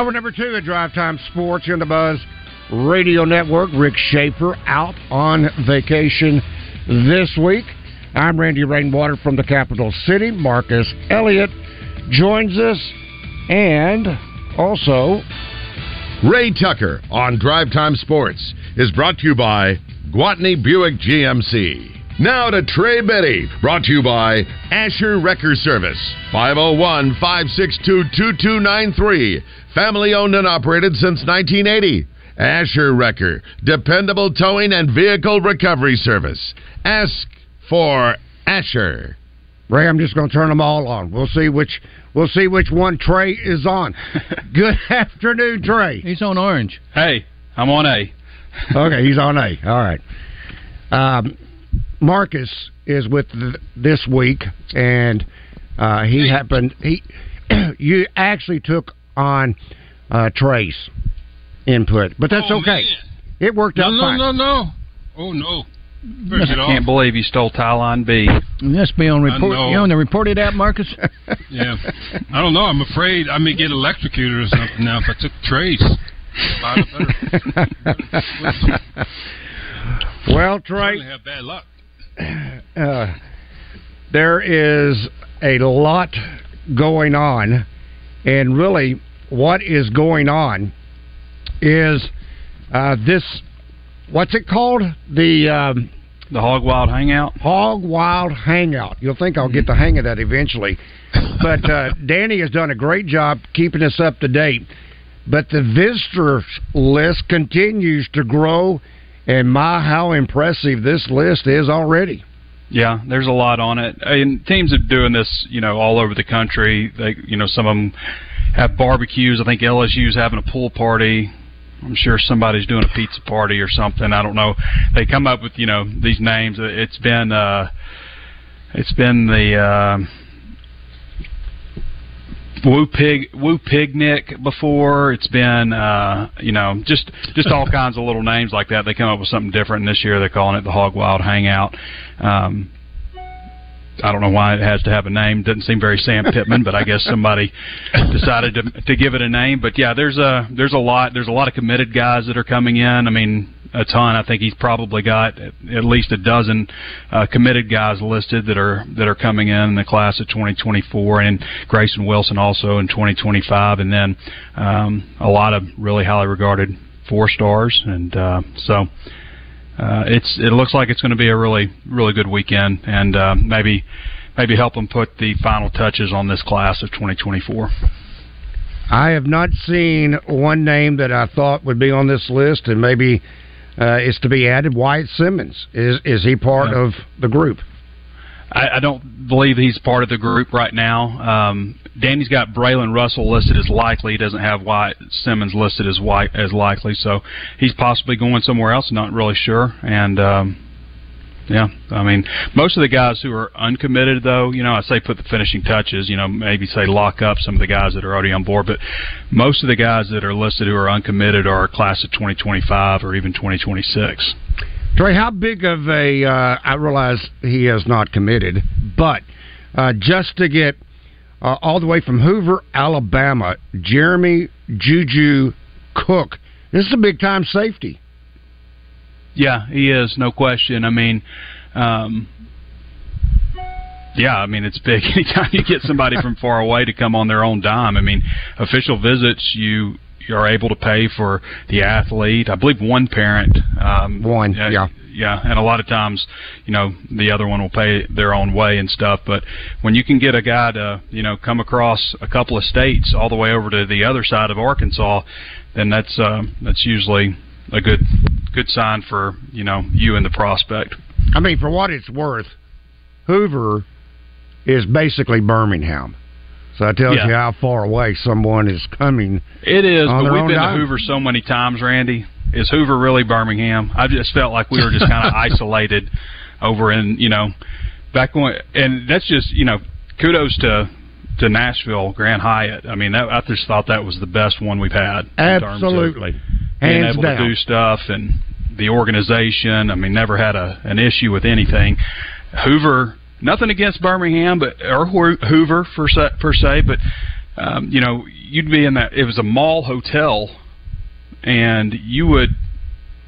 Hour number two of Drive Time Sports on the Buzz Radio Network. Rick Schaefer out on vacation this week. I'm Randy Rainwater from the capital city. Marcus Elliott joins us, and also Ray Tucker on Drive Time Sports is brought to you by Gwatney Buick GMC. Now to Trey Biddy, brought to you by Asher Wrecker Service, 501 562 2293. Family owned and operated since 1980. Asher Wrecker, dependable towing and vehicle recovery service. Ask for Asher. Ray. I'm just going to turn them all on. We'll see which we'll see which one Trey is on. Good afternoon, Trey. He's on orange. Hey, I'm on A. okay, he's on A. All right. Um, Marcus is with th- this week, and uh, he happened. He you actually took on uh, Trey's input, but that's Oh, okay. man. It worked No, out no, fine. no, no. No. Oh no. Break I can't believe you stole Tyline B. Let's be on report. You on the reported out, Marcus? Yeah. I don't know. I'm afraid I may get electrocuted or something now if I took trace. well, Trey, Certainly have bad luck. uh, there is a lot going on, and really, what is going on is uh, this. What's it called? The um, The Hog Wild Hangout. Hog Wild Hangout. You'll think I'll get the hang of that eventually. But uh, Danny has done a great job keeping us up to date. But the visitors list continues to grow, and my, how impressive this list is already. Yeah, there's a lot on it. And teams are doing this, you know, all over the country. They, you know, some of them have barbecues. I think LSU's having a pool party. I'm sure somebody's doing a pizza party or something. I don't know. They come up with, you know, these names. It's been, uh, it's been the. Uh, Woo pig, woo picnic before. It's been, uh, you know, just just all kinds of little names like that. They come up with something different. And this year they're calling it the Hog Wild Hangout. Um, I don't know why it has to have a name. Doesn't seem very Sam Pittman, but I guess somebody decided to to give it a name. But yeah, there's a there's a lot there's a lot of committed guys that are coming in. I mean, a ton. I think he's probably got at least a dozen uh, committed guys listed that are that are coming in in the class of 2024, and Grayson Wilson also in 2025, and then um, a lot of really highly regarded four stars, and uh, so. Uh, it's it looks like it's going to be a really really good weekend, and uh, maybe maybe help them put the final touches on this class of 2024. I have not seen one name that I thought would be on this list, and maybe uh, is to be added. Wyatt Simmons is is he part of the group? I, I don't believe he's part of the group right now. Um, Danny's got Braylen Russell listed as likely. He doesn't have Wyatt Simmons listed as white as likely, so he's possibly going somewhere else. Not really sure. And um, yeah, I mean, most of the guys who are uncommitted, though, you know, I say put the finishing touches. You know, maybe say lock up some of the guys that are already on board, but most of the guys that are listed who are uncommitted are class of 2025 or even 2026. Trey, how big of a? Uh, I realize he has not committed, but uh, just to get uh, all the way from Hoover, Alabama, Jeremy Juju Cook. This is a big time safety. Yeah, he is, no question. I mean, um, Yeah, I mean it's big. Anytime you get somebody from far away to come on their own dime, I mean official visits you are able to pay for the athlete. I believe one parent. Um, one, uh, yeah. Yeah, and a lot of times, you know, the other one will pay their own way and stuff. But when you can get a guy to, you know, come across a couple of states all the way over to the other side of Arkansas, then that's uh, that's usually a good good sign for you know you and the prospect. I mean, for what it's worth, Hoover is basically Birmingham. So that tells Yeah. you how far away someone is coming. It is, but we've been dime. to Hoover so many times, Randy. Is Hoover really Birmingham? I just felt like we were just kind of isolated over in, you know, back when, and that's just, you know, kudos to to Nashville Grand Hyatt. I mean, that, I just thought that was the best one we've had. in terms of Absolutely. being Hands able down. to do stuff and the organization. I mean, never had a an issue with anything. Hoover, nothing against Birmingham, but or Hoover per se, per se but um, you know, you'd be in that. It was a mall hotel, and you would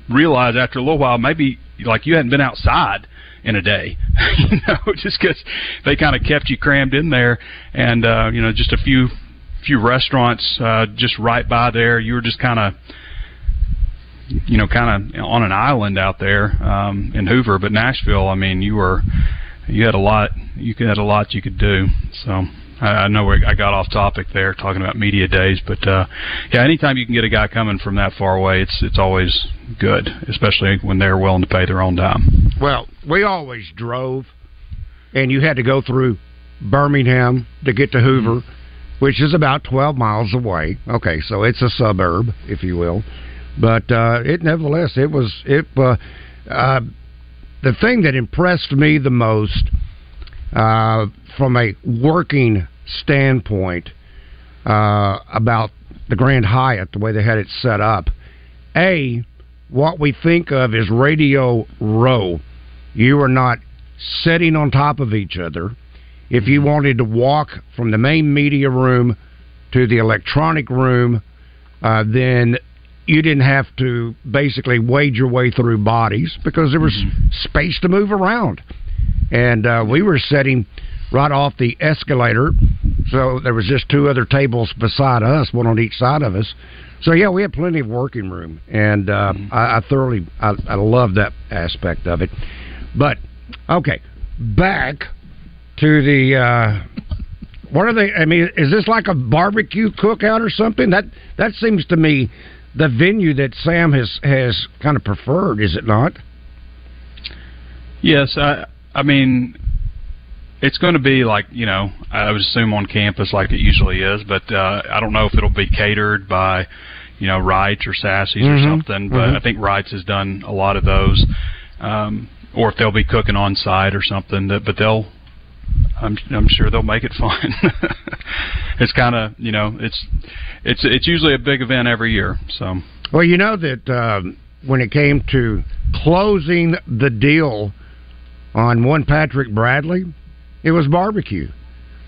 realize after a little while, maybe like you hadn't been outside in a day, you know, just because they kind of kept you crammed in there, and uh, you know, just a few few restaurants uh, just right by there. You were just kind of you know, kind of on an island out there um, in Hoover. But Nashville, I mean, you were you had a lot. You had a lot you could do. So I, I know we- I got off topic there talking about media days, but uh, yeah, anytime you can get a guy coming from that far away, it's it's always good, especially when they're willing to pay their own dime. Well, we always drove, and you had to go through Birmingham to get to Hoover, which is about 12 miles away. Okay, so it's a suburb, if you will. But uh, it nevertheless, it was it. Uh, uh, the thing that impressed me the most, uh, from a working standpoint, uh, about the Grand Hyatt, the way they had it set up, a what we think of as radio row. You are not sitting on top of each other. If you wanted to walk from the main media room to the electronic room, uh, then you didn't have to basically wade your way through bodies because there was space to move around. And uh, we were sitting right off the escalator, so there was just two other tables beside us, one on each side of us. So yeah, we had plenty of working room, and uh, I, I thoroughly I, I love that aspect of it. But okay, back to the uh, what are they? I mean, is this like a barbecue cookout or something? That that seems to me the venue that Sam has has kind of preferred, is it not? Yes, I I mean it's going to be like you know I would assume on campus like it usually is, but uh, I don't know if it'll be catered by you know Wrights or Sassy's or Mhm, something. But mhm. I think Wrights has done a lot of those, um, or if they'll be cooking on site or something. That but they'll. I'm I'm sure they'll make it fun. it's kind of you know it's it's it's usually a big event every year. So Well, you know that um, when it came to closing the deal on one Patrick Bradley, it was barbecue.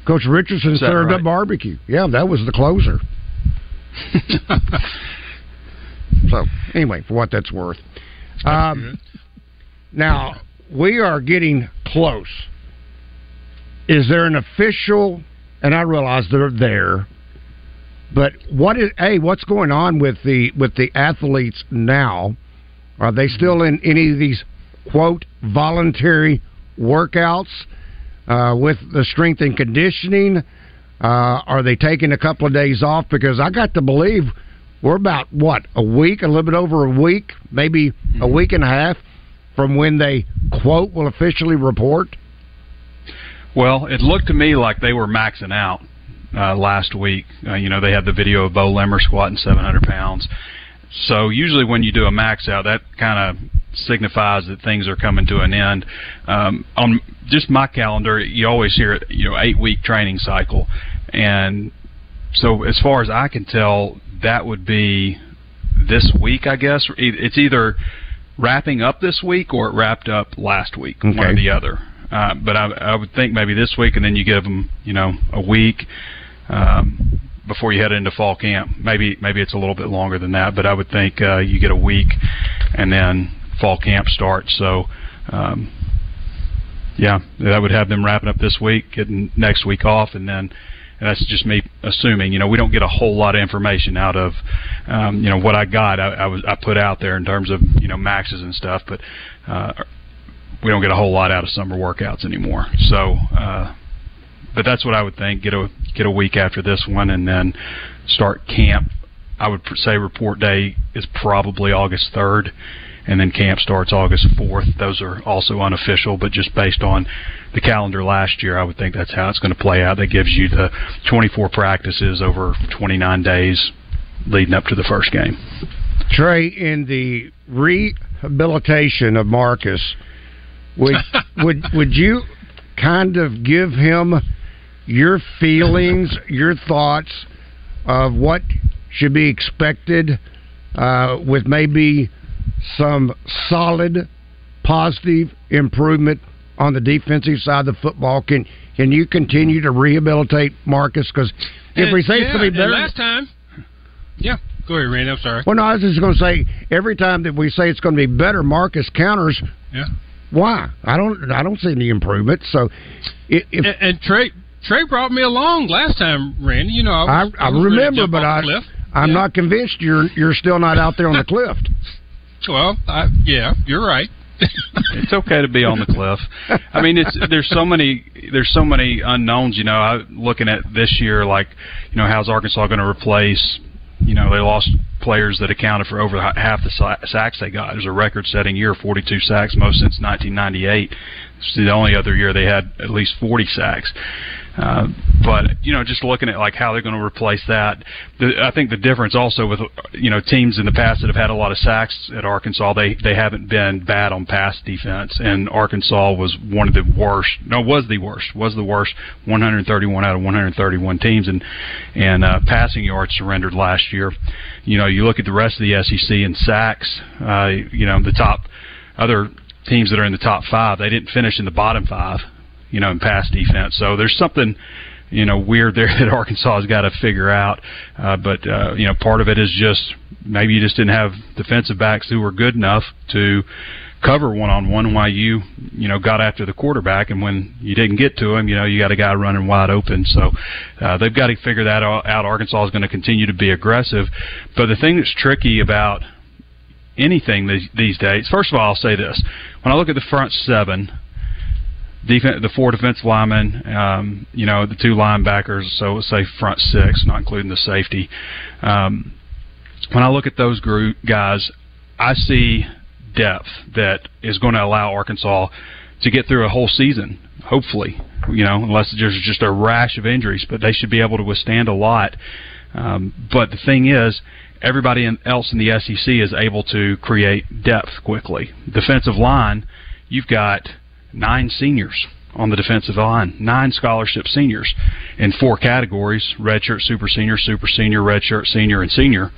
Coach Richardson served right? up barbecue. Yeah, that was the closer. so anyway, for what that's worth. Um, now we are getting close. Is there an official? And I realize they're there. But what is a what's going on with the with the athletes now? Are they still in any of these quote voluntary workouts uh, with the strength and conditioning? Uh, are they taking a couple of days off? Because I got to believe we're about what a week, a little bit over a week, maybe a week and a half from when they quote will officially report. Well, it looked to me like they were maxing out uh, last week. Uh, you know, they had the video of Beaux Limmer squatting 700 pounds. So usually when you do a max out, that kind of signifies that things are coming to an end. Um, on just my calendar, you always hear it, you know, eight week training cycle, and so as far as I can tell, that would be this week, I guess. It's either wrapping up this week or it wrapped up last week, okay. one or the other. Uh, but I, I would think maybe this week, and then you give them, you know, a week um, before you head into fall camp. Maybe maybe it's a little bit longer than that, but I would think uh, you get a week, and then fall camp starts. So. Um, Yeah, that would have them wrapping up this week, getting next week off, and then and that's just me assuming. You know, we don't get a whole lot of information out of, um, you know, what I got. I, I was I put out there in terms of you know maxes and stuff, but uh, we don't get a whole lot out of summer workouts anymore. So, uh, but that's what I would think. Get a get a week after this one, and then start camp. I would say report day is probably August third and then camp starts August 4th. Those are also unofficial, but just based on the calendar last year, I would think that's how it's going to play out. That gives you the 24 practices over 29 days leading up to the first game. Trey, in the rehabilitation of Marcus, would would would you kind of give him your feelings, your thoughts of what should be expected uh, with maybe some solid, positive improvement on the defensive side of the football. Can can you continue to rehabilitate Marcus? Because if we say yeah, be better, last time, yeah. Go ahead, Randy. I'm sorry. Well, no, I was just going to say every time that we say it's going to be better, Marcus counters. Yeah. Why? I don't. I don't see any improvement. So, if, and, and Trey Trey brought me along last time, Randy. You know, I, was, I, I, I was remember, but I, I'm yeah. not convinced you're you're still not out there on the cliff. Well, I, yeah, you're right. it's okay to be on the cliff. I mean, it's there's so many there's so many unknowns. You know, I looking at this year, like you know, how's Arkansas going to replace? You know, they lost players that accounted for over half the sacks they got. It was a record-setting year, 42 sacks, most since 1998. It's the only other year they had at least 40 sacks. Uh, but you know, just looking at like how they're going to replace that, the, I think the difference also with you know teams in the past that have had a lot of sacks at Arkansas, they they haven't been bad on pass defense, and Arkansas was one of the worst. No, was the worst. Was the worst. 131 out of 131 teams, and and uh, passing yards surrendered last year. You know, you look at the rest of the SEC in sacks. Uh, you know, the top other teams that are in the top five, they didn't finish in the bottom five you know, in pass defense. So there's something you know weird there that Arkansas has got to figure out. Uh, but uh, you know, part of it is just maybe you just didn't have defensive backs who were good enough to cover one on one while you you know got after the quarterback. And when you didn't get to him you know you got a guy running wide open. So uh, they've got to figure that out. Arkansas is going to continue to be aggressive. But the thing that's tricky about anything these, these days first of all I'll say this. When I look at the front seven defense, the four defensive linemen, um, you know, the two linebackers, so let's say front six, not including the safety. Um, when I look at those group guys, I see depth that is going to allow Arkansas to get through a whole season, hopefully. You know, unless there's just a rash of injuries, but they should be able to withstand a lot. Um, but the thing is, everybody else in the SEC is able to create depth quickly. Defensive line, you've got nine seniors on the defensive line, nine scholarship seniors in four categories redshirt, super senior, super senior, redshirt, senior, and senior.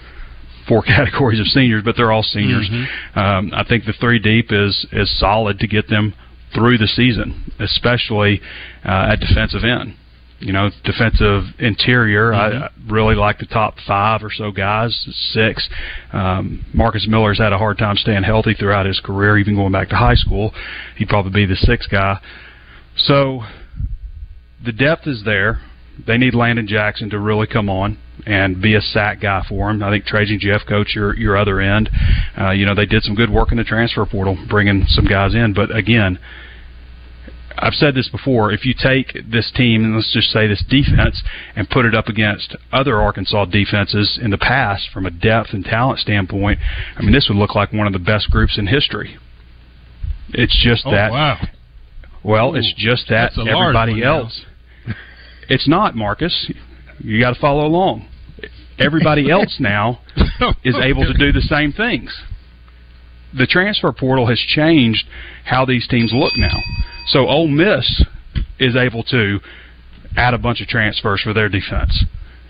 Four categories of seniors, but they're all seniors. Mm-hmm. Um, I think the three deep is is solid to get them through the season, especially uh, at defensive end you know, defensive interior. Mm-hmm. I, I really like the top five or so guys, six. Um, Marcus Miller's had a hard time staying healthy throughout his career, even going back to high school. He'd probably be the sixth guy. So the depth is there. They need Landon Jackson to really come on and be a sack guy for him. I think Trajan Jeffcoat, your your other end, uh, you know, they did some good work in the transfer portal, bringing some guys in. But again, I've said this before. If you take this team, and let's just say this defense, and put it up against other Arkansas defenses in the past from a depth and talent standpoint, I mean, this would look like one of the best groups in history. It's just oh, that. Wow. Well, Ooh, it's just that everybody else. It's not, Marcus. You got to follow along. Everybody else now is able to do the same things. The transfer portal has changed how these teams look now. So Ole Miss is able to add a bunch of transfers for their defense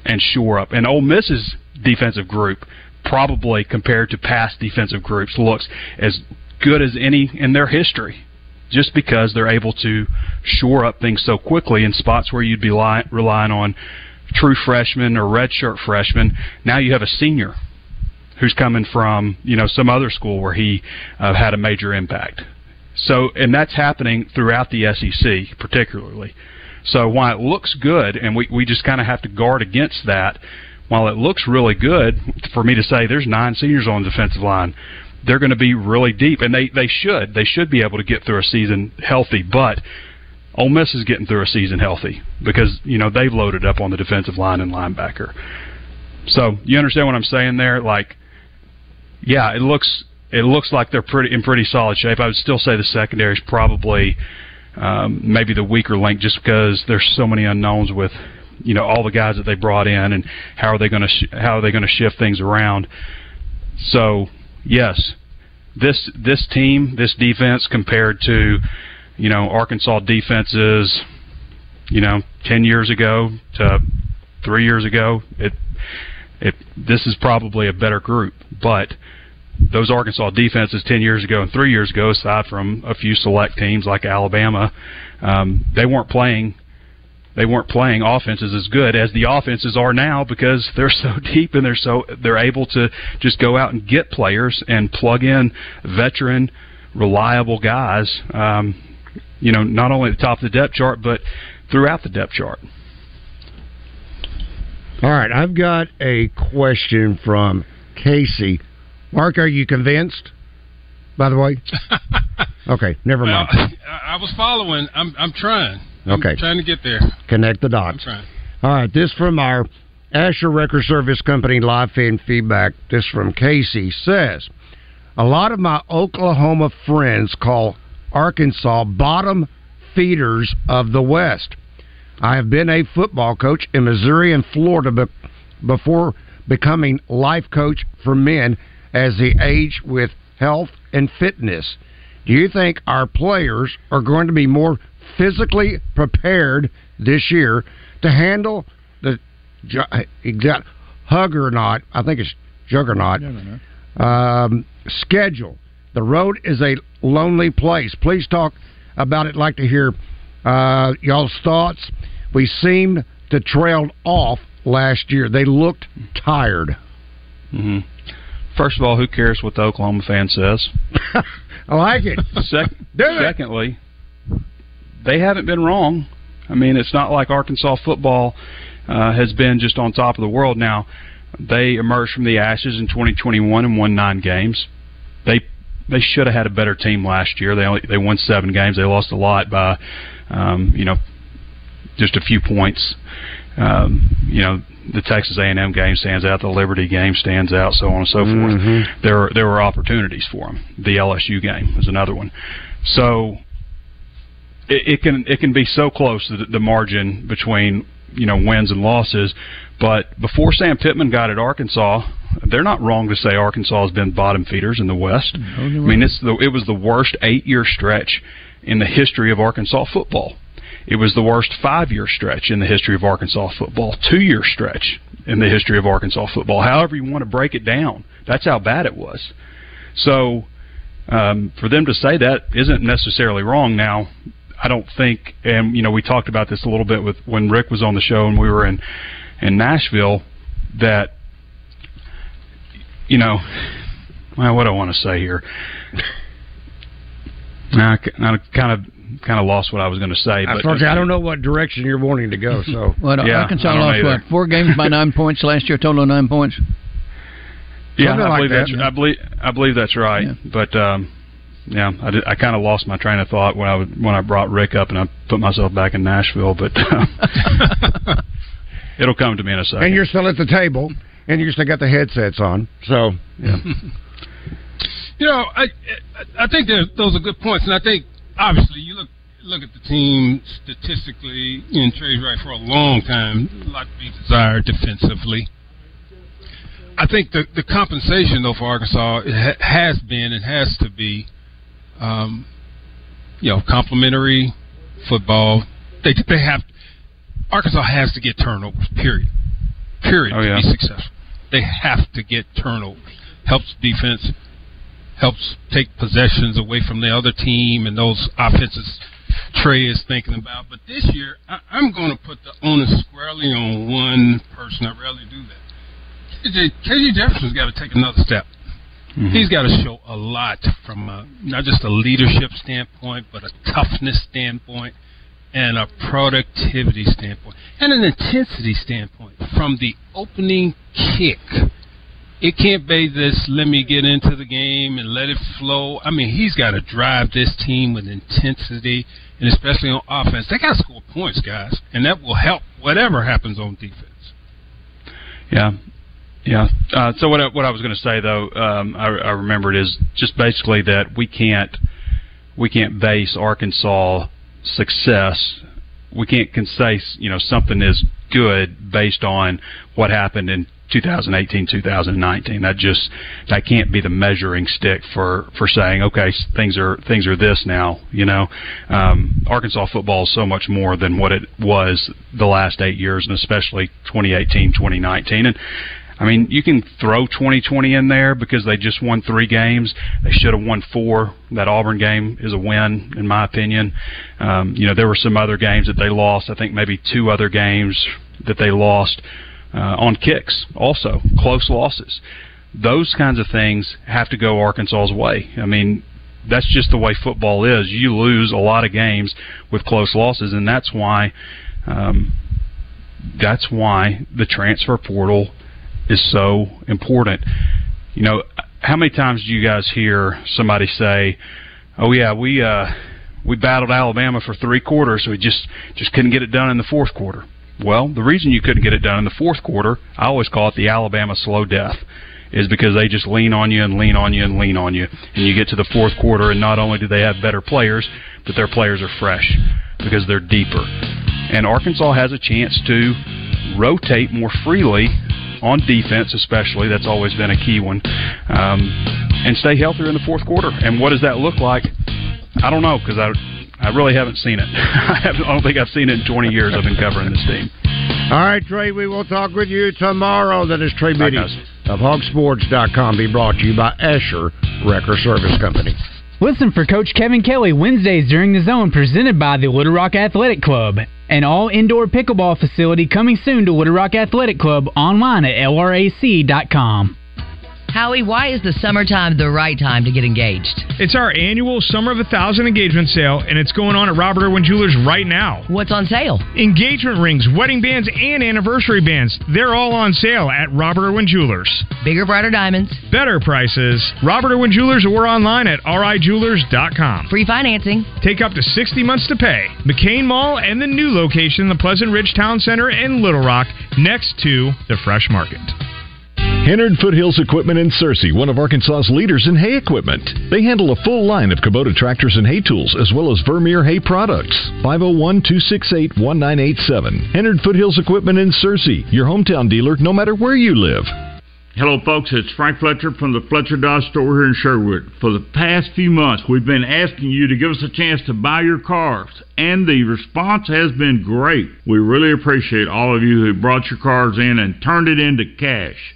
and shore up. And Ole Miss's defensive group, probably compared to past defensive groups, looks as good as any in their history. Just because they're able to shore up things so quickly in spots where you'd be li- relying on true freshmen or redshirt freshmen, now you have a senior who's coming from you know some other school where he uh, had a major impact So, and that's happening throughout the SEC, particularly. So, while it looks good, and we we just kind of have to guard against that. While it looks really good for me to say there's nine seniors on the defensive line, they're going to be really deep, and they they should they should be able to get through a season healthy. But Ole Miss is getting through a season healthy because you know they've loaded up on the defensive line and linebacker. So you understand what I'm saying there? Like, yeah, it looks it looks like they're pretty in pretty solid shape. I would still say the secondary is probably um, maybe the weaker link, just because there's so many unknowns with you know all the guys that they brought in and how are they going to sh- how are they going to shift things around. So yes, this this team, this defense compared to you know Arkansas defenses, you know ten years ago to three years ago, it it this is probably a better group, but those Arkansas defenses 10 years ago and three years ago, aside from a few select teams like Alabama, um, they weren't playing. They weren't playing offenses as good as the offenses are now because they're so deep and they're so they're able to just go out and get players and plug in veteran, reliable guys. Um, you know, not only at the top of the depth chart but throughout the depth chart. All right, I've got a question from Casey. Mark, are you convinced? By the way, okay, never Well, mind. I, I was following. I'm I'm trying. I'm Okay. trying to get there. Connect the I'm dots. trying. All right, this from our Asher Wrecker Service Company live fan feedback. This from Casey says, a lot of my Oklahoma friends call Arkansas bottom feeders of the West. I have been a football coach in Missouri and Florida be- before becoming life coach for men as they age with health and fitness. Do you think our players are going to be more physically prepared this year to handle the exact huggernaut? I think it's juggernaut um, schedule. The road is a lonely place. Please talk about it. Like to hear uh, y'all's thoughts. We seemed to trailed off last year. They looked tired. hmm First of all, who cares what the Oklahoma fan says? I like it. Sec- it. secondly, they haven't been wrong. I mean, it's not like Arkansas football uh, has been just on top of the world. Now, they emerged from the ashes in 2021 and won nine games. They they should have had a better team last year. They only they won seven games. They lost a lot by, um, you know, just a few points. Um, you know, the Texas A&M game stands out, the Liberty game stands out, so on and so forth. Mm-hmm. There were there were opportunities for them. The LSU game was another one. So it, it can it can be so close the, the margin between you know wins and losses. But before Sam Pittman got at Arkansas, they're not wrong to say Arkansas has been bottom feeders in the West. I mean, it's the, it was the worst eight year stretch in the history of Arkansas football. It was the worst five year stretch in the history of Arkansas football, two year stretch in the history of Arkansas football. However, you want to break it down, that's how bad it was. So, um, for them to say that isn't necessarily wrong. Now, I don't think, and you know, we talked about this a little bit with when Rick was on the show and we were in in Nashville. That you know, well, what do I want to say here? I kind of kind of lost what I was going to say. I but told you I don't know what direction you're wanting to go. So What Yeah, Arkansas I lost either. what four games by nine points last year, total of nine points. Yeah, Something I like believe that. that's I believe I believe that's right. Yeah. But um, yeah, I, did, I kind of lost my train of thought when I would, when I brought Rick up and I put myself back in Nashville. But uh, it'll come to me in a second. and you're still at the table, and you still got the headsets on. So yeah. You know, I I- I think those are good points, and I think obviously you look look at the team statistically. And Trey's right for a long time. A lot to be desired defensively. I think the the compensation though for Arkansas it ha- has been and has to be, um, you know, complementary football. They they have Arkansas has to get turnovers. Period. Period. Oh, to yeah. be successful, they have to get turnovers. Helps defense helps take possessions away from the other team and those offenses Trey is thinking about. But this year, I, I'm going to put the onus squarely on one person. I rarely do that. KJ, KJ Jefferson's got to take another step. Mm-hmm. He's got to show a lot from a, not just a leadership standpoint, but a toughness standpoint and a productivity standpoint and an intensity standpoint from the opening kick. It can't be this let me get into the game and let it flow. I mean, he's got to drive this team with intensity and especially on offense. They got to score points, guys, and that will help whatever happens on defense. Yeah, yeah. Uh, so what I, what I was going to say though, um, I, I remembered is just basically that we can't we can't base Arkansas success. We can't say you know something is good based on what happened in 2018 2019 that just that can't be the measuring stick for for saying okay things are things are this now you know um, Arkansas football is so much more than what it was the last 8 years and especially 2018 2019 and I mean, you can throw 2020 in there because they just won three games. They should have won four. That Auburn game is a win, in my opinion. Um, you know, there were some other games that they lost. I think maybe two other games that they lost uh, on kicks, also close losses. Those kinds of things have to go Arkansas's way. I mean, that's just the way football is. You lose a lot of games with close losses, and that's why. Um, that's why the transfer portal is so important. You know, how many times do you guys hear somebody say, "Oh yeah, we uh, we battled Alabama for three quarters, so we just just couldn't get it done in the fourth quarter." Well, the reason you couldn't get it done in the fourth quarter, I always call it the Alabama slow death, is because they just lean on you and lean on you and lean on you, and you get to the fourth quarter, and not only do they have better players, but their players are fresh because they're deeper. And Arkansas has a chance to rotate more freely on defense, especially. That's always been a key one. Um, and stay healthier in the fourth quarter. And what does that look like? I don't know because I I really haven't seen it. I, haven't, I don't think I've seen it in 20 years. I've been covering this team. All right, Trey. We will talk with you tomorrow. That is Trey Biddy of HogSports.com. Be brought to you by Asher Wrecker Service Company. Listen for Coach Kevin Kelly Wednesdays during the zone presented by the Little Rock Athletic Club. An all indoor pickleball facility coming soon to Little Rock Athletic Club online at lrac.com. Howie, why is the summertime the right time to get engaged? It's our annual Summer of a Thousand engagement sale, and it's going on at Robert Irwin Jewelers right now. What's on sale? Engagement rings, wedding bands, and anniversary bands. They're all on sale at Robert Irwin Jewelers. Bigger, brighter diamonds. Better prices. Robert Irwin Jewelers, or online at rijewelers.com. Free financing. Take up to 60 months to pay. McCain Mall and the new location, the Pleasant Ridge Town Center in Little Rock, next to the Fresh Market. Hennard Foothills Equipment in Searcy, one of Arkansas's leaders in hay equipment. They handle a full line of Kubota tractors and hay tools, as well as Vermeer hay products. 501 268 1987. Hennard Foothills Equipment in Searcy, your hometown dealer, no matter where you live. Hello, folks. It's Frank Fletcher from the Fletcher Dodge store here in Sherwood. For the past few months, we've been asking you to give us a chance to buy your cars, and the response has been great. We really appreciate all of you who brought your cars in and turned it into cash.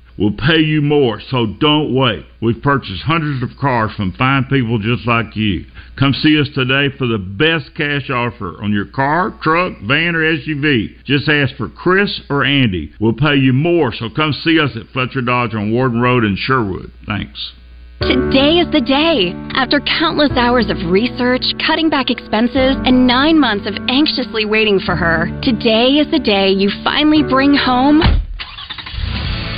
will pay you more, so don't wait. We've purchased hundreds of cars from fine people just like you. Come see us today for the best cash offer on your car, truck, van, or SUV. Just ask for Chris or Andy. We'll pay you more, so come see us at Fletcher Dodge on Warden Road in Sherwood. Thanks. Today is the day. After countless hours of research, cutting back expenses, and nine months of anxiously waiting for her, today is the day you finally bring home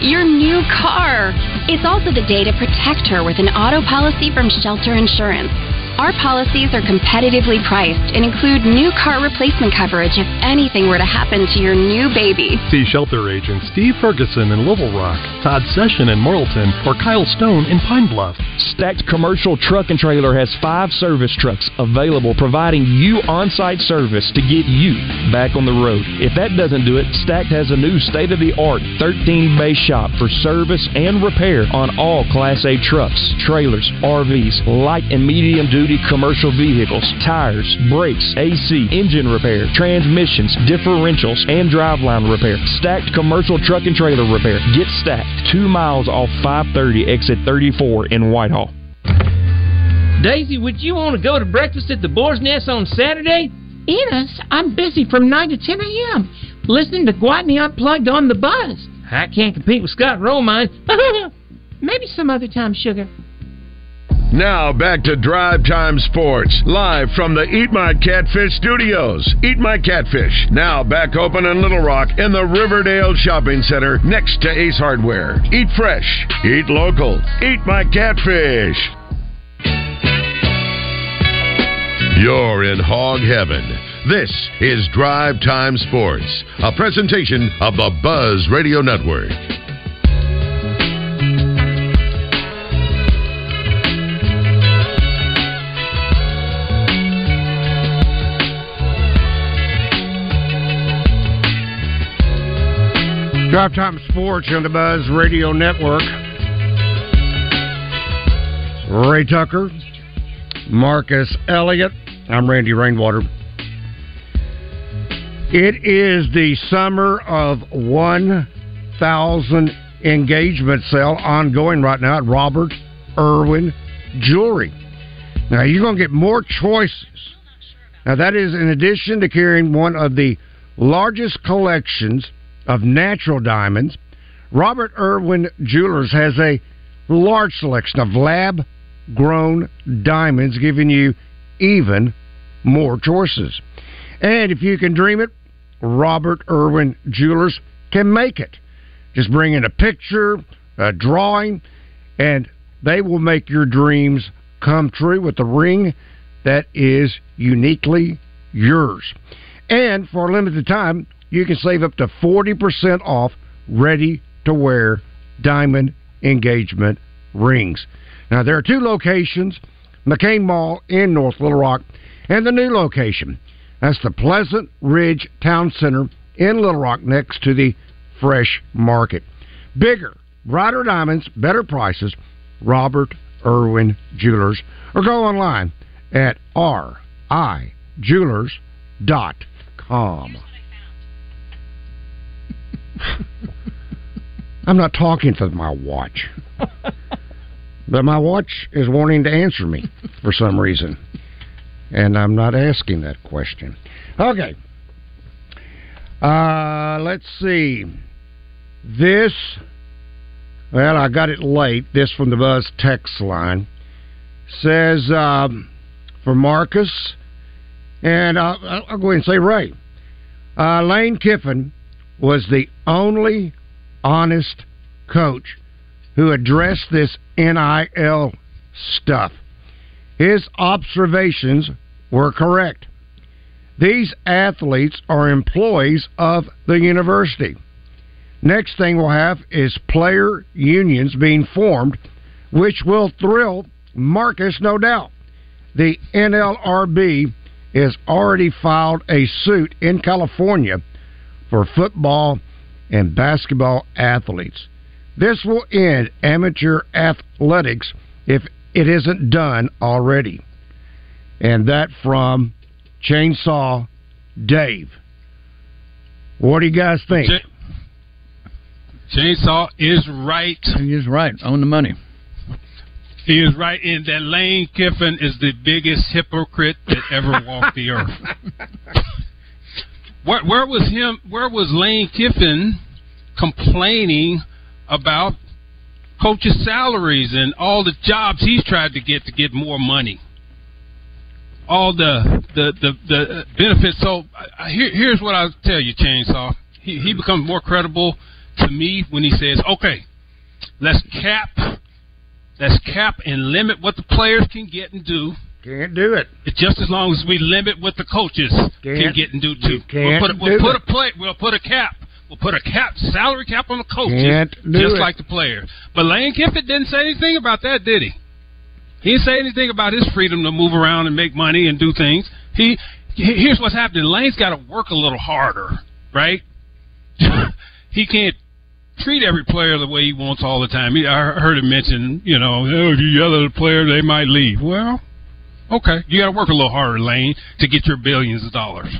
your new car. It's also the day to protect her with an auto policy from Shelter Insurance. Our policies are competitively priced and include new car replacement coverage if anything were to happen to your new baby. See shelter agents Steve Ferguson in Little Rock, Todd Session in Morrilton, or Kyle Stone in Pine Bluff. Stacked Commercial Truck and Trailer has five service trucks available, providing you on site service to get you back on the road. If that doesn't do it, Stacked has a new state of the art 13 bay shop for service and repair on all Class A trucks, trailers, RVs, light and medium duty duty commercial vehicles, tires, brakes, AC, engine repair, transmissions, differentials, and driveline repair. Stacked commercial truck and trailer repair. Get stacked. Two miles off 530 exit 34 in Whitehall. Daisy, would you want to go to breakfast at the Boar's Nest on Saturday? Enos, I'm busy from 9 to 10 a.m. listening to Gwatney Unplugged on the buzz. I can't compete with Scott Romine. Maybe some other time, sugar. Now back to Drive Time Sports, live from the Eat My Catfish studios. Eat My Catfish, now back open in Little Rock in the Riverdale Shopping Center next to Ace Hardware. Eat fresh, eat local, eat my catfish. You're in hog heaven. This is Drive Time Sports, a presentation of the Buzz Radio Network. Drive Time Sports on the Buzz Radio Network. Ray Tucker, Marcus Elliott. I'm Randy Rainwater. It is the summer of 1,000 engagement sale ongoing right now at Robert Irwin Jewelry. Now, you're going to get more choices. Now, that is in addition to carrying one of the largest collections of natural diamonds. Robert Irwin Jewelers has a large selection of lab grown diamonds, giving you even more choices. And if you can dream it, Robert Irwin Jewelers can make it. Just bring in a picture, a drawing, and they will make your dreams come true with a ring that is uniquely yours. And for a limited time, you can save up to 40% off ready to wear diamond engagement rings. Now, there are two locations McCain Mall in North Little Rock, and the new location. That's the Pleasant Ridge Town Center in Little Rock next to the Fresh Market. Bigger, brighter diamonds, better prices, Robert Irwin Jewelers, or go online at rijewelers.com. I'm not talking to my watch. but my watch is wanting to answer me for some reason. And I'm not asking that question. Okay. Uh, let's see. This, well, I got it late. This from the Buzz text line says um, for Marcus, and I'll, I'll, go ahead and say Ray. Uh, Lane Kiffin was the only honest coach who addressed this NIL stuff. His observations were correct. These athletes are employees of the university. Next thing we'll have is player unions being formed, which will thrill Marcus, no doubt. The NLRB has already filed a suit in California for football and basketball athletes. This will end amateur athletics if it isn't done already. And that from Chainsaw Dave. What do you guys think? Ch- Chainsaw is right. He is right on the money. He is right in that Lane Kiffin is the biggest hypocrite that ever walked the earth. Where, where was him? Where was Lane Kiffin complaining about coaches' salaries and all the jobs he's tried to get to get more money? All the the the, the benefits. So uh, here, here's what I'll tell you, Chainsaw. He he becomes more credible to me when he says, "Okay, let's cap, let's cap and limit what the players can get and do." Can't do it. Just as long as we limit what the coaches Can't- can get and do too. can't we'll put a, we'll do put it. a play. We'll put a cap. We'll put a cap, salary cap on the coaches, just it. like the players. But Lane Kiffin didn't say anything about that, did he? He didn't say anything about his freedom to move around and make money and do things. He he- here's what's happening. Lane's got to work a little harder, right? he can't treat every player the way he wants all the time. He, I heard him mention, you know, oh, if you yell at a player, they might leave. Well, Okay, you got to work a little harder, Lane, to get your billions of dollars.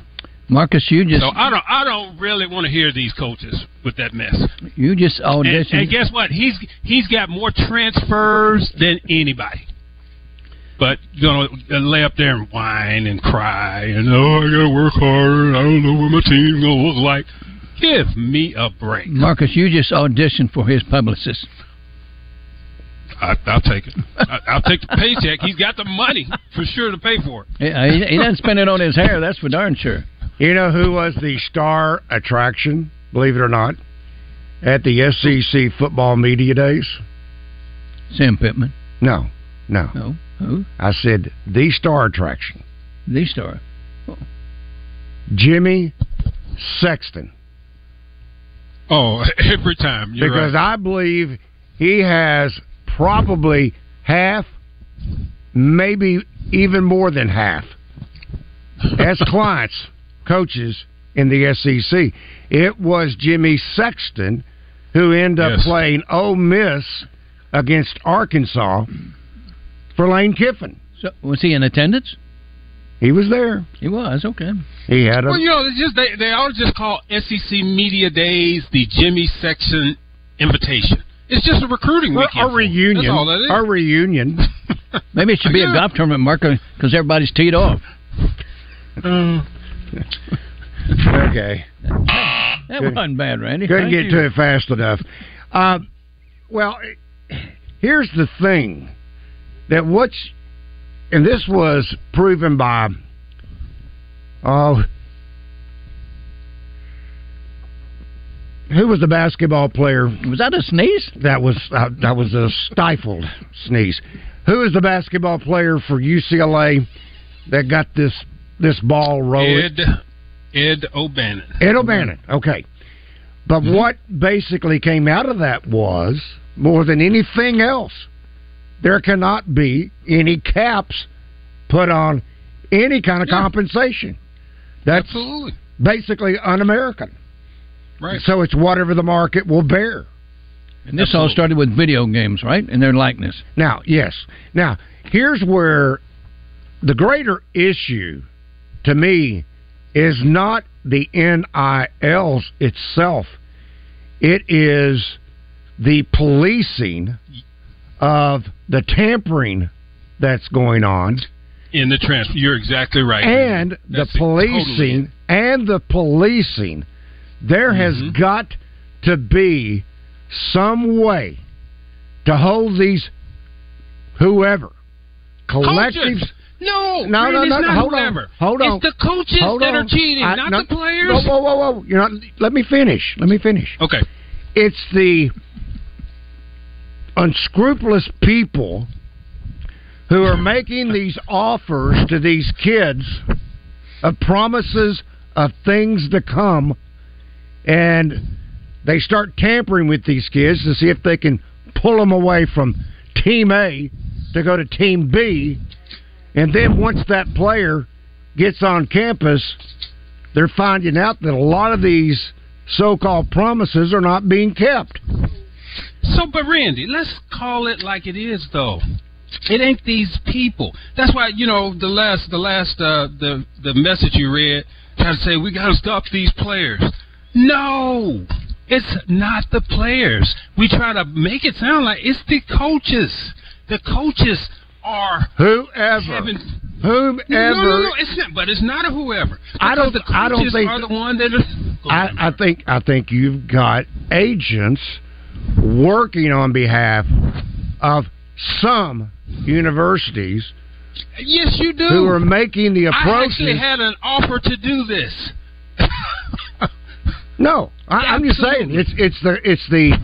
Marcus, you just So I don't, I don't really want to hear these coaches with that mess. you just And, auditioned. and guess what? He's he's got more transfers than anybody. But you know, lay up there and whine and cry and oh, I got to work harder. I don't know what my team's gonna look like. Give me a break. Marcus, you just auditioned for his publicist. I, I'll take it. I, I'll take the paycheck. He's got the money for sure to pay for it. Yeah, uh, He, he doesn't spend it on his hair. That's for darn sure. You know who was the star attraction, believe it or not, at the SEC football media days? Sam Pittman. No, no. No. Who? I said the star attraction. The star. Jimmy Sexton. Oh, every time. You're because right. I believe he has probably half, maybe even more than half, as clients, coaches in the SEC. It was Jimmy Sexton who ended up Yes. playing Ole Miss against Arkansas for Lane Kiffin. So was he in attendance? He was there. He was okay. He had a Well, you know, it's just they they always just call SEC Media Days the Jimmy Sexton Invitation. It's just a recruiting Or weekend. a for 'em. reunion. That's all that is. A reunion. Maybe it should be a golf tournament, Marco, because everybody's teed off. okay. That wasn't bad, Randy. Couldn't Thank get you. to it fast enough. Uh, well, here's the thing that what's, and this was proven by, oh, who was the basketball player? Was that a sneeze? That was uh, that was a stifled sneeze. Who is the basketball player for UCLA that got this this ball rolling? Ed Ed O'Bannon. Ed O'Bannon. Okay. But Mm-hmm. what basically came out of that was, more than anything else, there cannot be any caps put on any kind of compensation. That's Absolutely. basically un American. Right. So it's whatever the market will bear. And this all started with video games, right? And their likeness. Now, yes. Now, here's where the greater issue to me is not the NILs itself. It is the policing of the tampering that's going on In the transfer. You're exactly right. and the That's policing and the policing there has Mm-hmm. got to be some way to hold these whoever collectives Coaches. No, no, no, Randy, no, hold whoever. on, hold on. It's the coaches Hold that on. are cheating, I- not no- the players. Whoa, whoa, whoa, whoa! You're not. Let me finish. Let me finish. Okay. It's the unscrupulous people who are making these offers to these kids of promises of things to come, and they start tampering with these kids to see if they can pull them away from Team A to go to Team B, and then once that player gets on campus, they're finding out that a lot of these so-called promises are not being kept. So, but Randy, let's call it like it is, though. It ain't these people. That's why you know the last, the last, uh, the the message you read trying to say we got to stop these players. No, it's not the players. We try to make it sound like it's the coaches. The coaches are whoever, having, whomever. No, no, no, it's not. But it's not a whoever. I don't- the I don't think- are the one that are. I, I think I think you've got agents working on behalf of some universities Yes, you do. who are making the approach? I actually had an offer to do this. No, I, I'm just saying it's it's the it's the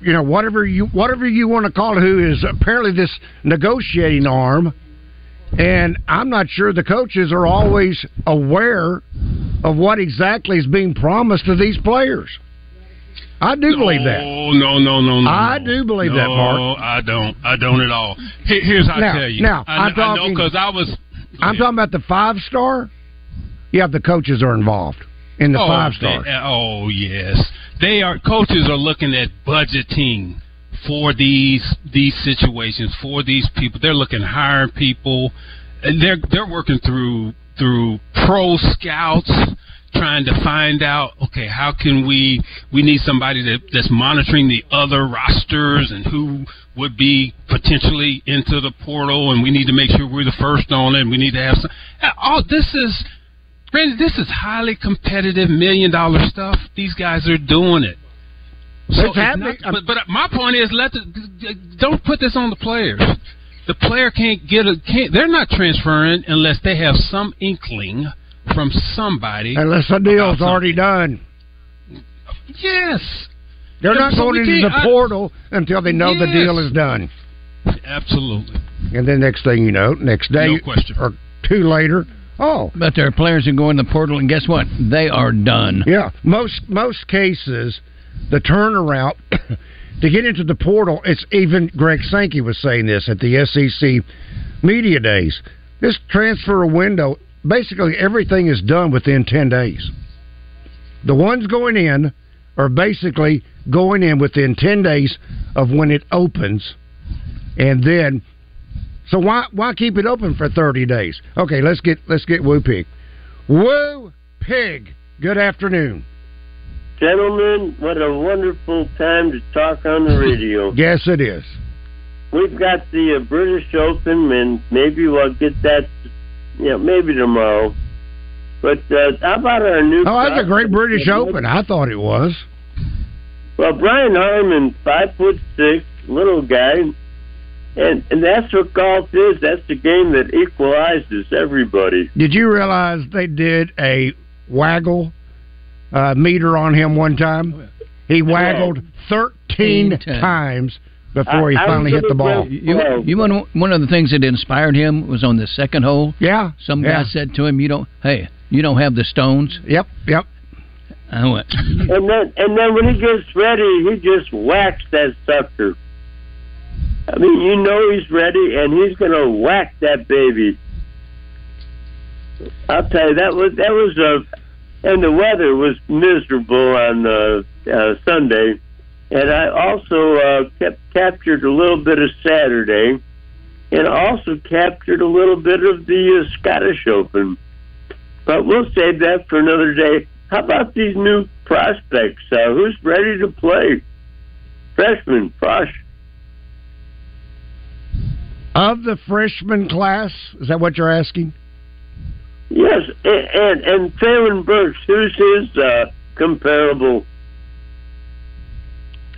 you know whatever you whatever you want to call it. Who is apparently this negotiating arm, and I'm not sure the coaches are always aware of what exactly is being promised to these players. I do believe that. Oh no no no no! I do believe no, that, Mark. I don't. I don't at all. Here's how I tell you. now, I, I'm talking- because I was. I'm talking about the five star. Yeah, the coaches are involved in the oh, five star. they- uh, oh yes, they are. Coaches are looking at budgeting for these these situations for these people. They're looking hiring people. and they're they're working through through pro scouts trying to find out okay how can we we need somebody that, that's monitoring the other rosters and who would be potentially into the portal and we need to make sure we're the first on it and we need to have some uh, all this is Randy, this is highly competitive million dollar stuff these guys are doing it so not- but, but uh, my point is let the, don't put this on the players the player can't get a can't they're not transferring unless they have some inkling from somebody Unless the deal's already done. Yes. They're Yeah, not so going into the I- portal until they know the deal is done. Absolutely. And then next thing you know, next day No or two later, oh, But there are players who go in the portal, and guess what? They are done. Yeah, most most cases, the turnaround to get into the portal. It's even Greg Sankey was saying this at the SEC media days. This transfer window, basically everything is done within ten days. The ones going in are basically going in within ten days of when it opens, and then. So why why keep it open for thirty days? Okay, let's get let's get Woo Pig. Woo Pig. Good afternoon. Gentlemen, what a wonderful time to talk on the radio. Yes, it is. We've got the uh, British Open, and maybe we'll get that, you know, maybe tomorrow. But uh, how about our new? Oh, that's a great? British Open. I thought it was. Well, Brian Harman, five foot six, little guy, and and that's what golf is. That's the game that equalizes everybody. Did you realize they did a waggle uh, meter on him one time? He waggled 13 times before he I- I finally hit the ball. You, you know, one of the things that inspired him was on the second hole. Yeah, some yeah. guy said to him, "You don't, hey, you don't have the stones." Yep, yep. I went. And then and then when he gets ready, he just whacks that sucker. I mean, you know he's ready, and he's gonna whack that baby. I'll tell you that was that was a, and the weather was miserable on uh, uh, Sunday, and I also uh, kept captured a little bit of Saturday, and also captured a little bit of the uh, Scottish Open. But we'll save that for another day. How about these new prospects? Uh, who's ready to play? Freshman, Frosh. Of the freshman class, is that what you're asking? Yes, and and, and Treylon Burks, who's his uh, comparable?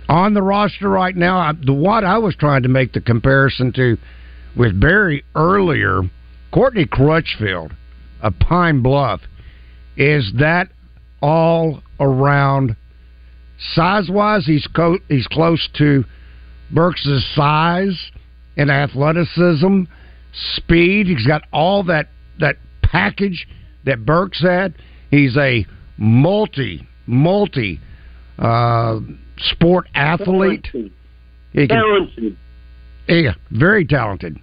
on the roster right now, I, the what I was trying to make the comparison to with Barry earlier, Courtney Crutchfield of Pine Bluff, is that all around size wise? He's co- he's close to Burks's size and athleticism, speed. He's got all that that package that Burks had. He's a multi multi uh, sport athlete. He can, Talented. yeah, very talented.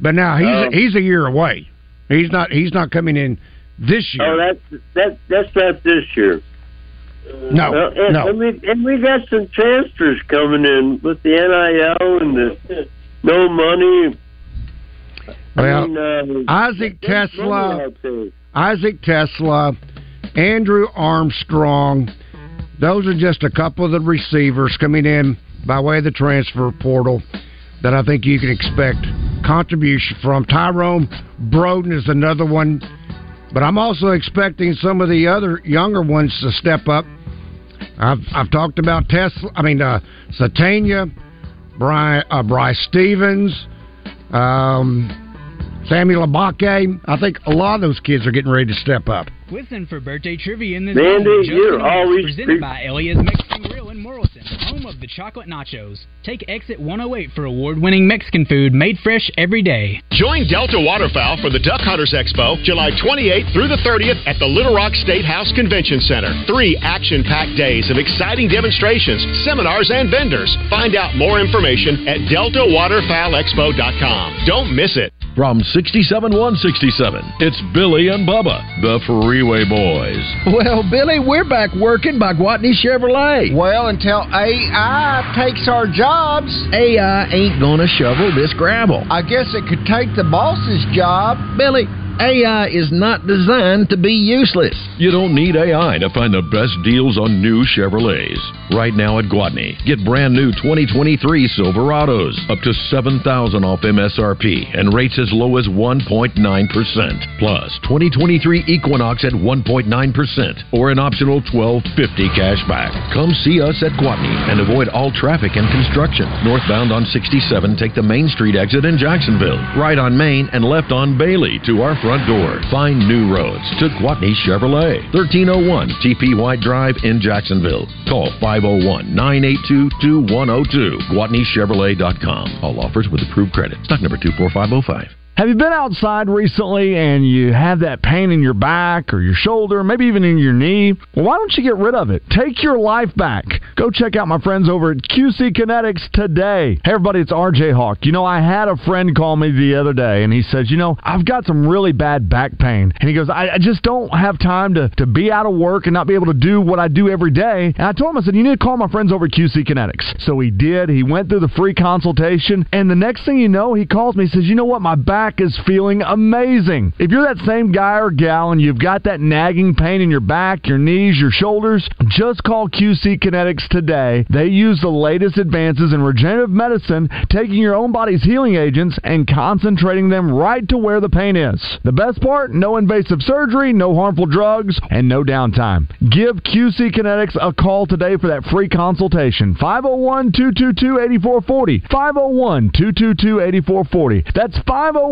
But now he's Um, he's a year away. He's not he's not coming in this year. Oh, that's that that's not this year. No, Well, and, no. and we and we got some transfers coming in with the NIL and the no money. Well, I mean, uh, Isaac TeSlaa, money out there. Isaac TeSlaa, Andrew Armstrong. Those are just a couple of the receivers coming in by way of the transfer portal that I think you can expect contribution from. Tyrone Broden is another one, but I'm also expecting some of the other younger ones to step up. I've I've talked about TeSlaa. I mean, uh, Sategna, Brian, uh, Bryce Stephens, um, Samuel Abake. I think a lot of those kids are getting ready to step up. Listen for birthday trivia in the Mandy, zone. Just you're a minute. always presented pre- by Elia's Mexican Grill in Morrilton, home of the chocolate nachos. Take exit 108 for award-winning Mexican food made fresh every day. Join Delta Waterfowl for the Duck Hunters Expo July 28th through the 30th at the Little Rock State House Convention Center. Three action packed days of exciting demonstrations, seminars, and vendors. Find out more information at deltawaterfowlexpo.com. Don't miss it. From 67167, it's Billy and Bubba, the Freeway Boys. Well, Billy, we're back working by Gwatney Chevrolet. Well, until AI takes our jobs. AI ain't gonna shovel this gravel. I guess it could take the boss's job. Billy, AI is not designed to be useless. You don't need AI to find the best deals on new Chevrolets. Right now at Gwatney, get brand new 2023 Silverados up to 7000 off MSRP and rates as low as 1.9%. Plus, 2023 Equinox at 1.9% or an optional 1250 cash back. Come see us at Gwatney and avoid all traffic and construction. Northbound on 67, take the Main Street exit in Jacksonville. Right on Main and left on Bailey to our front door. Find new roads to Gwatney Chevrolet. 1301 TP White Drive in Jacksonville. Call 501 982 2102. GwatneyChevrolet.com. All offers with approved credit. Stock number 24505. Have you been outside recently and you have that pain in your back or your shoulder, maybe even in your knee? Well, why don't you get rid of it? Take your life back. Go check out my friends over at QC Kinetics today. Hey, everybody, it's RJ Hawk. You know, I had a friend call me the other day and he says, You know, I've got some really bad back pain. And he goes, I, I just don't have time to, to be out of work and not be able to do what I do every day. And I told him, I said, You need to call my friends over at QC Kinetics. So he did. He went through the free consultation. And the next thing you know, he calls me and says, You know what? My back is feeling amazing. If you're that same guy or gal and you've got that nagging pain in your back, your knees, your shoulders, just call QC Kinetics today. They use the latest advances in regenerative medicine, taking your own body's healing agents and concentrating them right to where the pain is. The best part no invasive surgery, no harmful drugs, and no downtime. Give QC Kinetics a call today for that free consultation. 501 222 8440. 501 222 8440. That's 501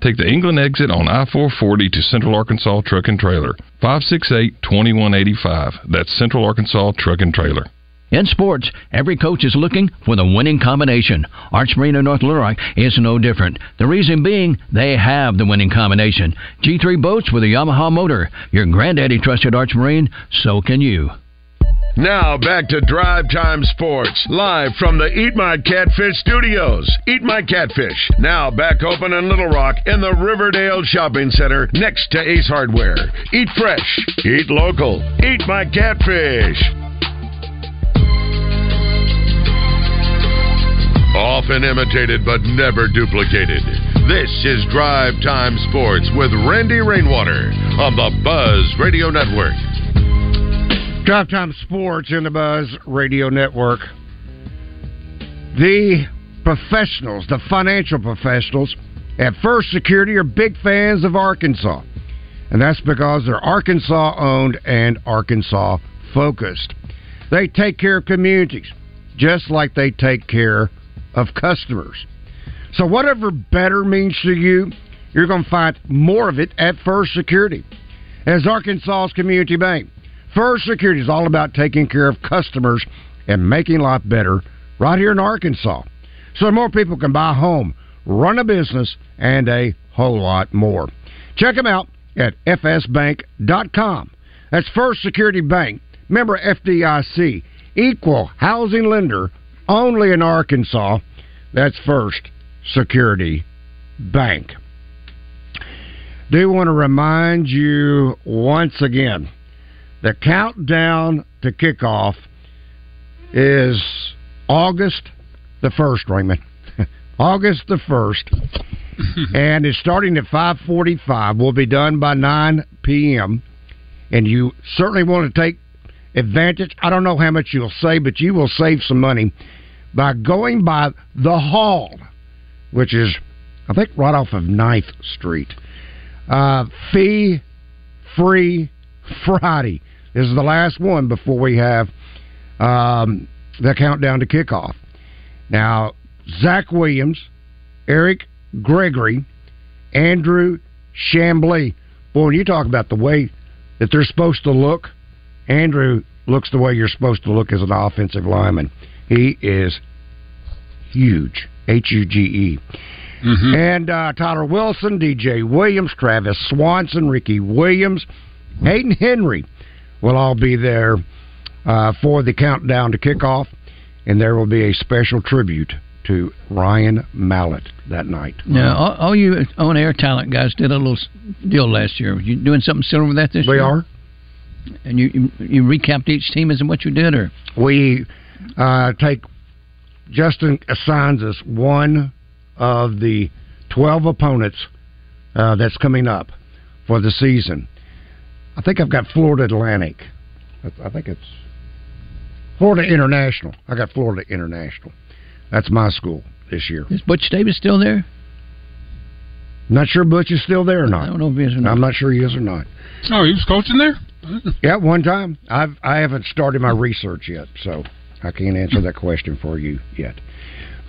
Take the England exit on I 440 to Central Arkansas Truck and Trailer. 568 2185. That's Central Arkansas Truck and Trailer. In sports, every coach is looking for the winning combination. Arch Marine North Little Rock is no different. The reason being, they have the winning combination. G3 boats with a Yamaha motor. Your granddaddy trusted Arch Marine, so can you. Now back to Drive Time Sports, live from the Eat My Catfish studios. Eat My Catfish, now back open in Little Rock in the Riverdale Shopping Center next to Ace Hardware. Eat fresh, eat local, eat my catfish. Often imitated but never duplicated. This is Drive Time Sports with Randy Rainwater on the Buzz Radio Network. Drive Time Sports in the Buzz Radio Network. The professionals, the financial professionals at First Security are big fans of Arkansas. And that's because they're Arkansas owned and Arkansas focused. They take care of communities just like they take care of customers. So, whatever better means to you, you're going to find more of it at First Security. As Arkansas's community bank, First Security is all about taking care of customers and making life better right here in Arkansas. So more people can buy a home, run a business, and a whole lot more. Check them out at fsbank.com. That's First Security Bank, member FDIC, equal housing lender, only in Arkansas. That's First Security Bank. Do want to remind you once again the countdown to kickoff is August the 1st, Raymond. August the 1st. and it's starting at 5:45. We'll be done by 9 p.m. And you certainly want to take advantage. I don't know how much you'll save, but you will save some money by going by the Hall, which is I think right off of 9th Street. Uh, fee free Friday. This is the last one before we have um, the countdown to kickoff. Now, Zach Williams, Eric Gregory, Andrew Chambly. Boy, when you talk about the way that they're supposed to look Andrew looks the way you're supposed to look as an offensive lineman. He is huge. H U G E. And uh, Tyler Wilson, DJ Williams, Travis Swanson, Ricky Williams, Hayden Henry will all be there uh, for the countdown to kickoff, and there will be a special tribute to Ryan Mallett that night. Now, all, all you on-air talent guys did a little deal last year. You doing something similar with that this We year? We are. And you, you you recapped each team as in what you did, or We uh, take Justin assigns us one of the twelve opponents uh, that's coming up for the season. I think I've got Florida Atlantic. I- I think it's Florida International. I got Florida International. That's my school this year. is Butch Davis still there? Not sure Butch is still there or not. I don't know if he is or not. I'm not sure he is or not. Oh, he was coaching there. Yeah, one time. I've I haven't started my research yet, so I can't answer that question for you yet.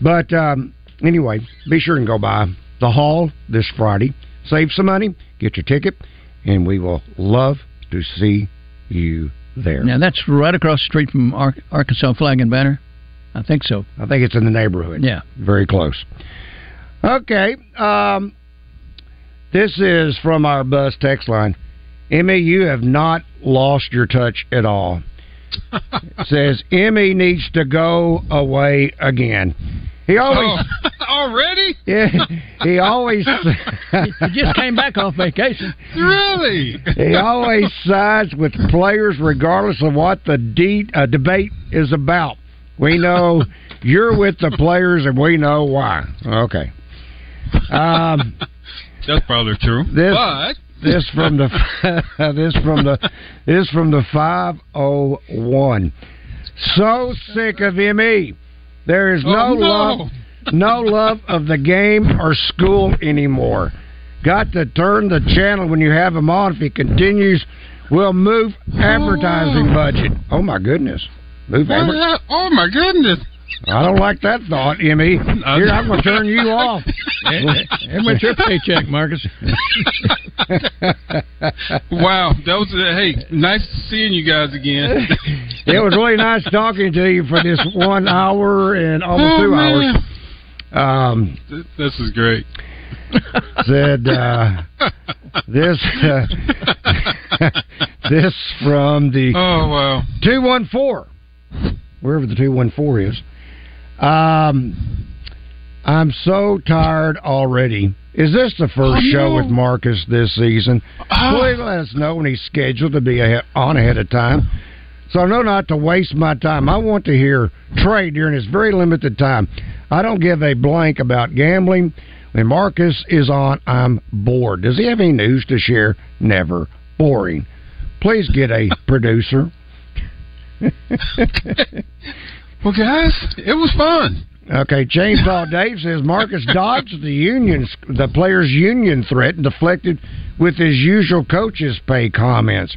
But um, anyway, be sure and go by the hall this Friday. Save some money, get your ticket, and we will love to see you there. Now that's right across the street from Ar- Arkansas Flag and Banner. I think so. I think it's in the neighborhood. Yeah. Very close. Okay. Um, this is from our bus text line. Emmy, you have not lost your touch at all. It says Emmy needs to go away again. He always, Oh, already? yeah, he always, He just came back off vacation. Really? he always sides with players regardless of what the de- uh, debate is about. We know you're with the players, and we know why. Okay. Um, That's probably true. This- but this from the this from the this from the five oh one. So sick of me. There is no, Oh, no. love no love of the game or school anymore. Got to turn the channel when you have him on. If he continues, we'll move advertising oh. budget. Oh my goodness. Move adver- oh my goodness. I don't like that thought, Emmy. Here, I'm going to turn you off. And what's your paycheck, Marcus? wow, that was uh, hey, nice seeing you guys again. it was really nice talking to you for this one hour and almost Oh, two man. hours. Um, this is great. said uh, this uh, this from the Oh wow. two one four, wherever the two one four is. Um, I'm so tired already. Is this the first Oh, show no. with Marcus this season? Please let us know when he's scheduled to be ahead, on ahead of time. So I know not to waste my time. I want to hear Trey during his very limited time. I don't give a blank about gambling. When Marcus is on, I'm bored. Does he have any news to share? Never. Boring. Please get a producer. Well, guys, it was fun. Okay, Chainsaw Dave says Marcus dodged the unions, the players' union threat, and deflected with his usual coaches' pay comments.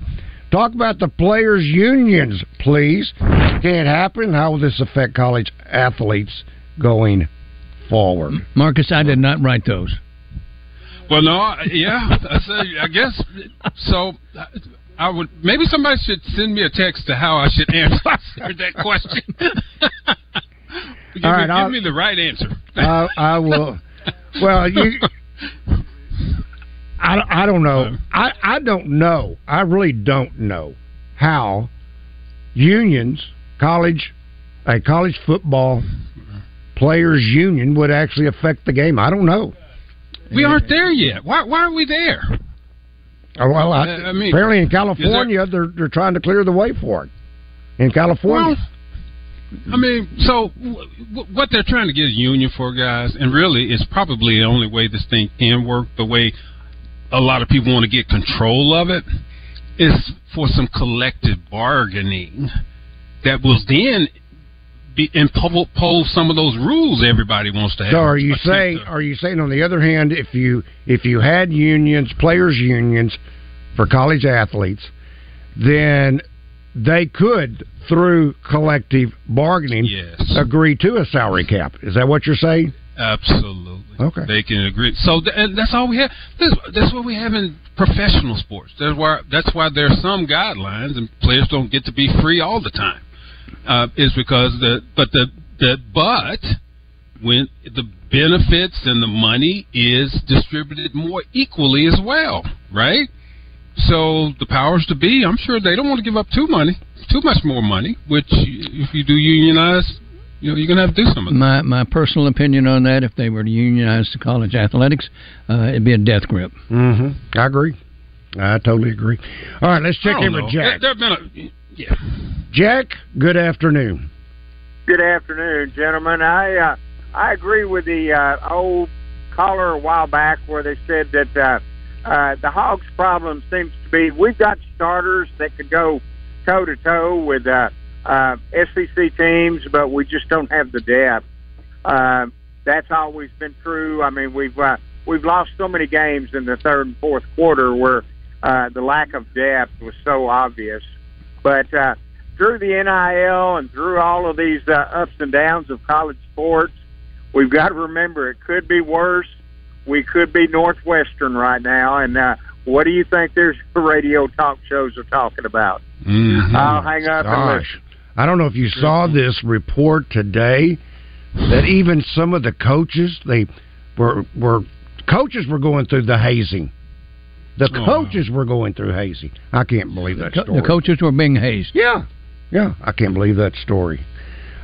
Talk about the players' unions, please. Can it happen? How will this affect college athletes going forward? Marcus, I did not write those. Well, no, I- yeah, I, said, I guess so. I would maybe somebody should send me a text to how I should answer that question. give, All right, me, give me the right answer. I, I will. Well, you. I, I don't know. Um, I, I don't know. I really don't know how unions, college, a college football players union would actually affect the game. I don't know. We aren't there yet. Why? Why aren't we there? Oh, Well, I, I mean, apparently in California, they're they're trying to clear the way for it. In California, I mean, so w- w- what they're trying to get a union for, guys, and really, it's probably the only way this thing can work. The way a lot of people want to get control of it is for some collective bargaining that will then be impose some of those rules everybody wants to have. So are you saying are you saying on the other hand if you if you had unions, players unions for college athletes, then they could through collective bargaining Yes. agree to a salary cap. Is that what you're saying? Absolutely. Okay. They can agree. So th- and that's all we have. That's, that's what we have in professional sports. That's why that's why there's some guidelines, and players don't get to be free all the time. Uh, is because the but the the but when the benefits and the money is distributed more equally as well, right? So the powers to be, I'm sure they don't want to give up too money, too much more money. Which if you do unionize, you know you're gonna have to do some of that. My my personal opinion on that, if they were to unionize the college athletics, uh, it'd be a death grip. Mm-hmm. I agree. I totally agree. All right, let's check in don't with. Jack. There, there have been a, yeah. Jack, good afternoon. Good afternoon, gentlemen. I uh, I agree with the uh, old caller a while back where they said that uh, uh, the Hogs' problem seems to be we've got starters that could go toe to toe with uh, uh, SEC teams, but we just don't have the depth. Uh, that's always been true. I mean, we've uh, we've lost so many games in the third and fourth quarter where uh, the lack of depth was so obvious. But uh, through the NIL and through all of these uh, ups and downs of college sports, we've got to remember it could be worse. We could be Northwestern right now. And uh, what do you think their radio talk shows are talking about? Mhm. I'll hang up and listen. Gosh, I don't know if you saw this report today that even some of the coaches they were were coaches were going through the hazing. The Oh. coaches were going through hazing. I can't believe that story. the coaches were being hazed. Yeah, yeah, I can't believe that story.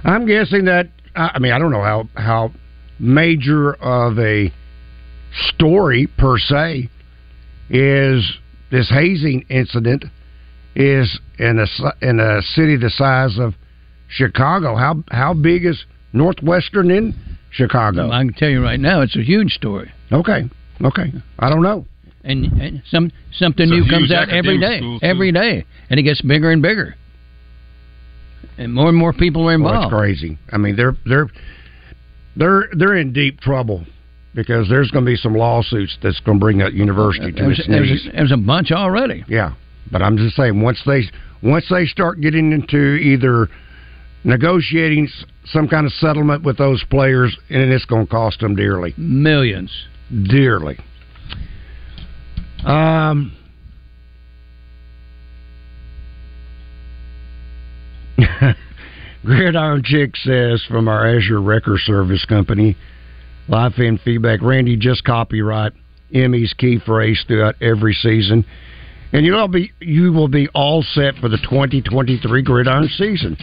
I'm guessing that I mean I don't know how how major of a story per se is this hazing incident is in a in a city the size of Chicago. How how big is Northwestern in Chicago? I can tell you right now, it's a huge story. Okay, okay, I don't know. And, and some something new comes out every day, school, every day, and it gets bigger and bigger, and more and more people are Well, involved. it's crazy. I mean, they're they're they're they're in deep trouble because there's going to be some lawsuits that's going to bring that university to There's, its knees. there's, there's a bunch already. Yeah, but I'm just saying once they once they start getting into either negotiating some kind of settlement with those players, and it's going to cost them dearly, millions, dearly. Um. Gridiron Chick says from our Asher Wrecker Service Company, live fan feedback. Randy, just copyright Emmy's key phrase throughout every season, and you'll be you will be all set for the 2023 Gridiron season.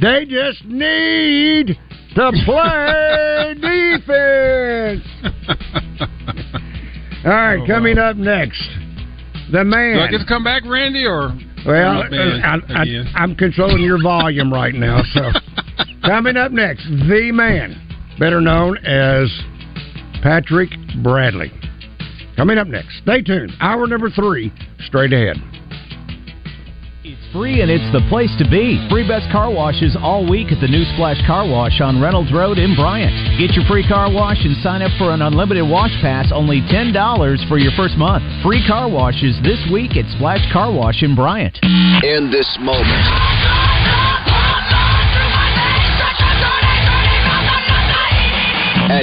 They just need to play defense. All right, coming up next, the man. Do I get to come back, Randy, or Well, uh, I, I. I'm controlling your volume right now. So, coming up next, the man, better known as Patrick Bradley. Coming up next. Stay tuned. Hour number three, straight ahead. Free and it's the place to be. Free best car washes all week at the New Splash Car Wash on Reynolds Road in Bryant. Get your free car wash and sign up for an unlimited wash pass, only $10 for your first month. Free car washes this week at Splash Car Wash in Bryant. In this moment,